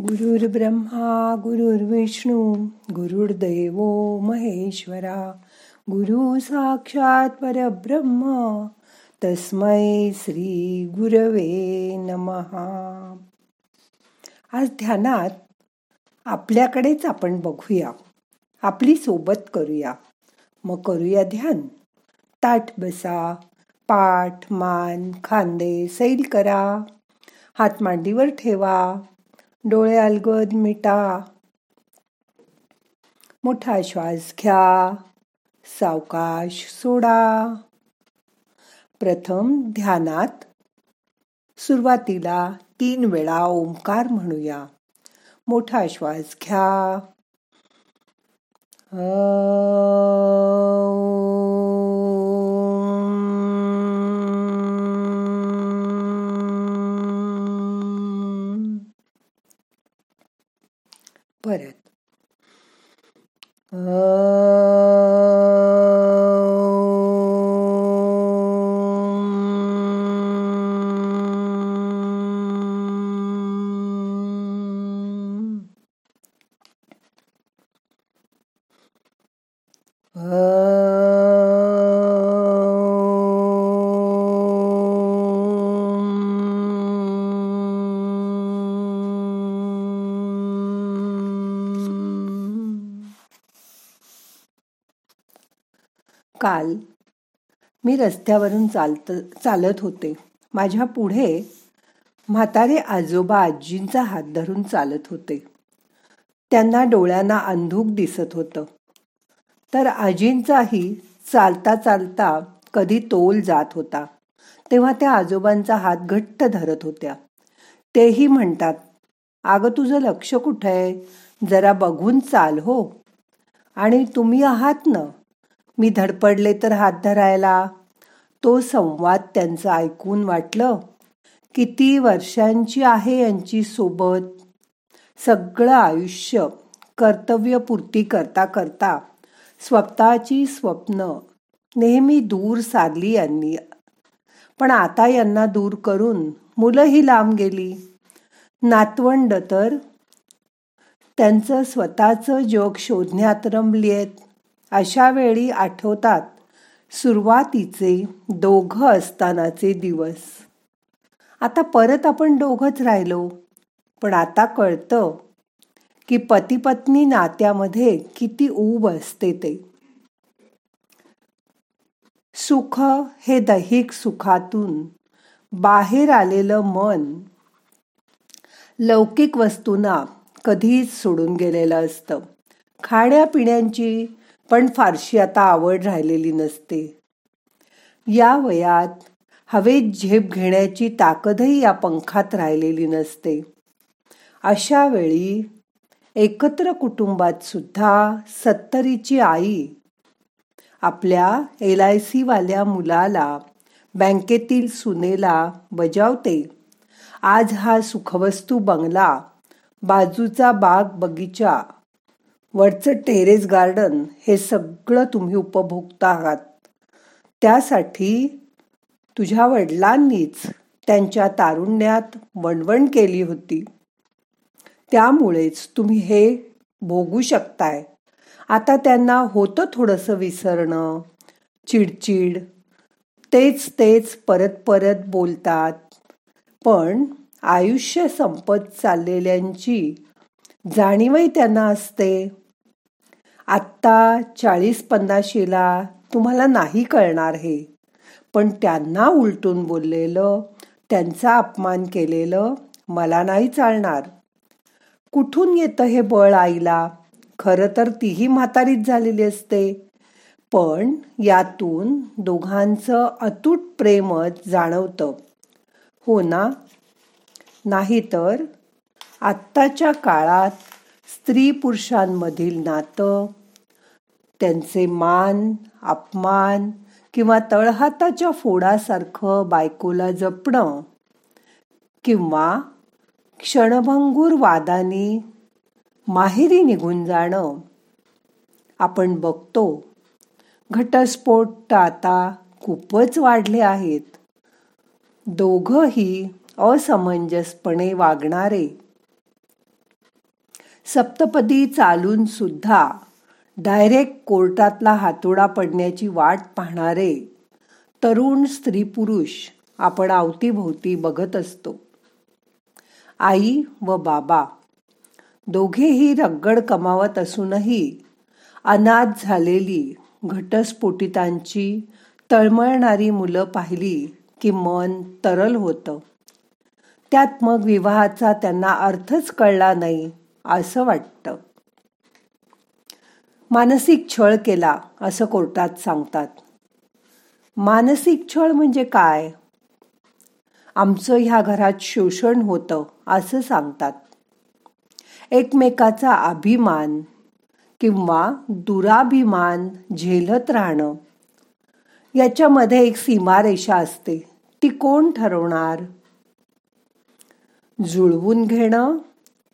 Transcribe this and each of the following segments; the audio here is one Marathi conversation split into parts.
गुरुर्ब्रह्मा गुरुर्विष्णू गुरुर्देव महेश्वरा गुरु साक्षात परब्रह्म तस्मै श्री गुरवे नमहा आज ध्यानात आपल्याकडेच आपण बघूया. आपली सोबत करूया. मग करूया ध्यान. ताठ बसा पाठ मान खांदे सैल करा. हात मांडीवर ठेवा. डोळे अलगद मिटा. मोठा श्वास घ्या. सावकाश सोडा. प्रथम ध्यानात सुरुवातीला तीन वेळा ओंकार म्हणूया. मोठा श्वास घ्या. परत काल मी रस्त्यावरून चालत चालत होते. माझ्या पुढे म्हातारे आजोबा आजींचा हात धरून चालत होते. त्यांना डोळ्यांना अंधूक दिसत होतं. तर आजींचाही चालता चालता कधी तोल जात होता. तेव्हा त्या आजोबांचा हात घट्ट धरत होत्या. तेही म्हणतात अगं तुझं लक्ष कुठं आहे? जरा बघून चाल हो. आणि तुम्ही आहात ना मी धडपडले तर हात धरायला. तो संवाद त्यांचा ऐकून वाटलं. किती वर्षांची आहे यांची सोबत? सगळं आयुष्य कर्तव्यपूर्ती करता करता स्वतःची स्वप्न नेहमी दूर साधली यांनी. पण आता यांना दूर करून मुलंही लांब गेली. नातवंड तर त्यांचं स्वतःचं जग शोधण्यात रमलीत अशा वेळी आठवतात सुरुवातीचे दोघं असतानाचे दिवस. आता परत आपण दोघच राहिलो पण आता कळतं की पतीपत्नी नात्यामध्ये किती ऊब असते ते. सुख हे दैहिक सुखातून बाहेर आलेलं मन लौकिक वस्तूंना कधीच सोडून गेलेलं असतं. खाण्यापिण्यांची पण फारशी आता आवड राहिलेली नसते. या वयात हवेत झेप घेण्याची ताकदही या पंखात राहिलेली नसते. अशा वेळी एकत्र कुटुंबात सुद्धा सत्तरीची आई आपल्या एल आय सीवाल्या मुलाला बँकेतील सुनेला बजावते. आज हा सुखवस्तू बंगला बाजूचा बाग बगीचा वरचं टेरेस गार्डन हे सगळं तुम्ही उपभोगता आहात. त्यासाठी तुझ्या वडिलांनीच त्यांच्या तारुण्यात वणवण केली होती. त्यामुळेच तुम्ही हे भोगू शकताय. आता त्यांना होतं थोडंसं विसरणं चिडचिड तेच तेच परत परत बोलतात. पण आयुष्य संपत चाललेल्यांची जाणीवही त्यांना असते. आत्ता चाळीस पन्नाशीला तुम्हाला नाही कळणार हे. पण त्यांना उलटून बोललेलं त्यांचा अपमान केलेलं मला नाही चालणार. कुठून येतं हे बळ आईला? खरं तर तीही म्हातारीच झालेली असते. पण यातून दोघांचं अतूट प्रेमच जाणवतं. हो ना? नाहीतर आत्ताच्या काळात स्त्री पुरुषांमधील नातं त्यांचे मान अपमान किंवा तळहाताच्या फोडासारखं बायकोला जपणं किंवा क्षणभंगूर वादाने माहेरी निघून जाणं. आपण बघतो घटस्फोट आता खूपच वाढले आहेत. दोघंही असमंजसपणे वागणारे. सप्तपदी चालून सुद्धा डायरेक्ट कोर्टातला हातोडा पडण्याची वाट पाहणारे तरुण स्त्री पुरुष आपण अवतीभोवती बघत असतो. आई व बाबा दोघेही रगड कमावत असूनही अनाथ झालेली घटस्फोटितांची तळमळणारी मुलं पाहिली की मन तरल होतं. त्यात मग विवाहाचा त्यांना अर्थच कळला नाही असं वाटतं. मानसिक छळ केला असं कोर्टात सांगतात. मानसिक छळ म्हणजे काय? आमचं ह्या घरात शोषण होतं असं सांगतात. एकमेकाचा अभिमान किंवा दुराभिमान झेलत राहणं. याच्यामध्ये एक सीमारेषा असते ती कोण ठरवणार? जुळवून घेणं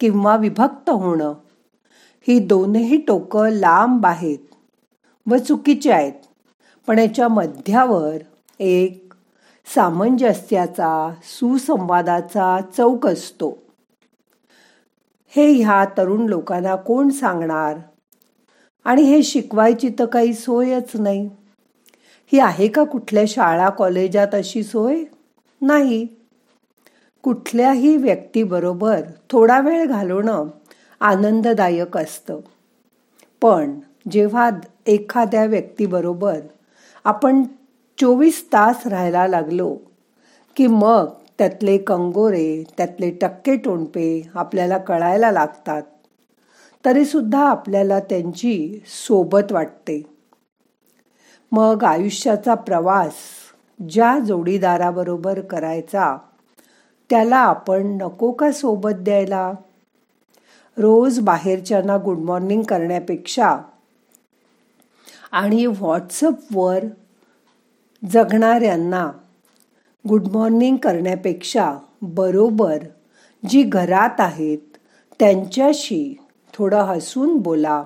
किंवा विभक्त होणं? ही दोनही टोकं लांब आहेत व चुकीची आहेत. पण याच्या मध्यावर एक सामंजस्याचा सुसंवादाचा चौक असतो. हे ह्या तरुण लोकांना कोण सांगणार? आणि हे शिकवायची तर काही सोयच नाही. ही आहे का कुठल्या शाळा कॉलेजात अशी सोय? नाही. कुठल्याही व्यक्तीबरोबर थोडा वेळ घालवणं आनंददायक असतं. पण जेव्हा एखाद्या व्यक्तीबरोबर आपण चोवीस तास राहायला लागलो की मग त्यातले कंगोरे त्यातले टक्के टोणपे आपल्याला कळायला लागतात. तरीसुद्धा आपल्याला त्यांची सोबत वाटते. मग आयुष्याचा प्रवास ज्या जोडीदाराबरोबर करायचा त्याला आपण नको का सोबत द्यायला? रोज बाहेरच्यांना गुड मॉर्निंग करण्यापेक्षा. आणि व्हॉट्सअपवर जगणाऱ्यांना गुड मॉर्निंग करण्यापेक्षा बरोबर जी घरात आहेत त्यांच्याशी थोडं हसून बोला.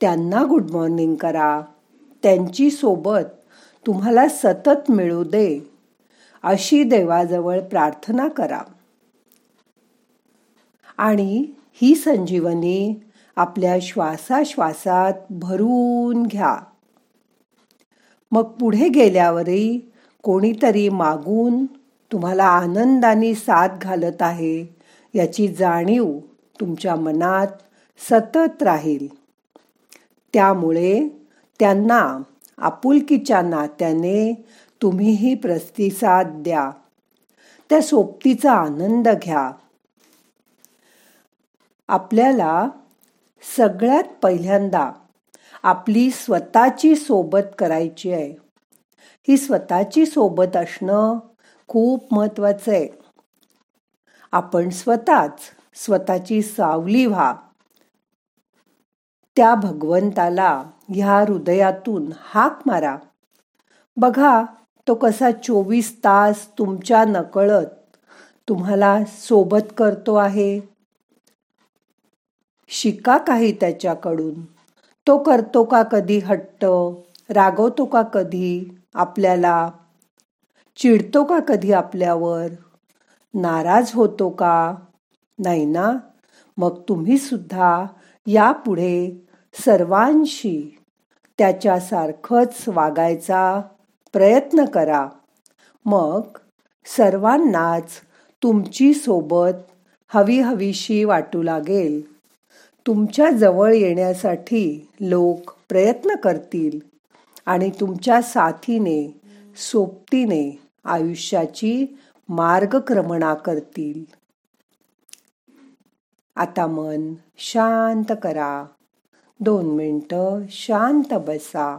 त्यांना गुड मॉर्निंग करा. त्यांची सोबत तुम्हाला सतत मिळू दे. अशी देवाजवळ प्रार्थना करा. आणि ही संजीवनी आपल्या श्वासाश्वासात भरून घ्या. मग पुढे गेल्यावरही कोणीतरी मागून तुम्हाला आनंदाने साथ घालत आहे याची जाणीव तुमच्या मनात सतत राहील. त्यामुळे त्यांना आपुलकीच्या नात्याने तुम्हीही प्रतिसाद द्या. त्या सोबतीचा आनंद घ्या. आपल्याला सगळ्यात पहिल्यांदा आपली स्वतःची सोबत करायची आहे. ही स्वतःची सोबत असणं खूप महत्त्वाचं आहे. आपण स्वतःच स्वतःची सावली व्हा. त्या भगवंताला ह्या हृदयातून हाक मारा. बघा तो कसा चोवीस तास तुमच्या नकळत तुम्हाला सोबत करतो आहे. शिका काही त्याच्याकडून. तो करतो का कधी हट्ट? रागवतो का कधी आपल्याला? चिडतो का कधी आपल्यावर? नाराज होतो का? नाही ना? मग तुम्ही सुद्धा यापुढे सर्वांशी त्याच्यासारखंच वागायचा प्रयत्न करा. मग सर्वांनाच तुमची सोबत हवी हवीशी वाटू लागेल. तुमच्या जवळ येण्यासाठी लोक प्रयत्न करतील आणि तुमच्या साथीने सोबतीने आयुष्याची मार्गक्रमणा करतील. आता मन शांत करा. दोन मिनटं शांत बसा.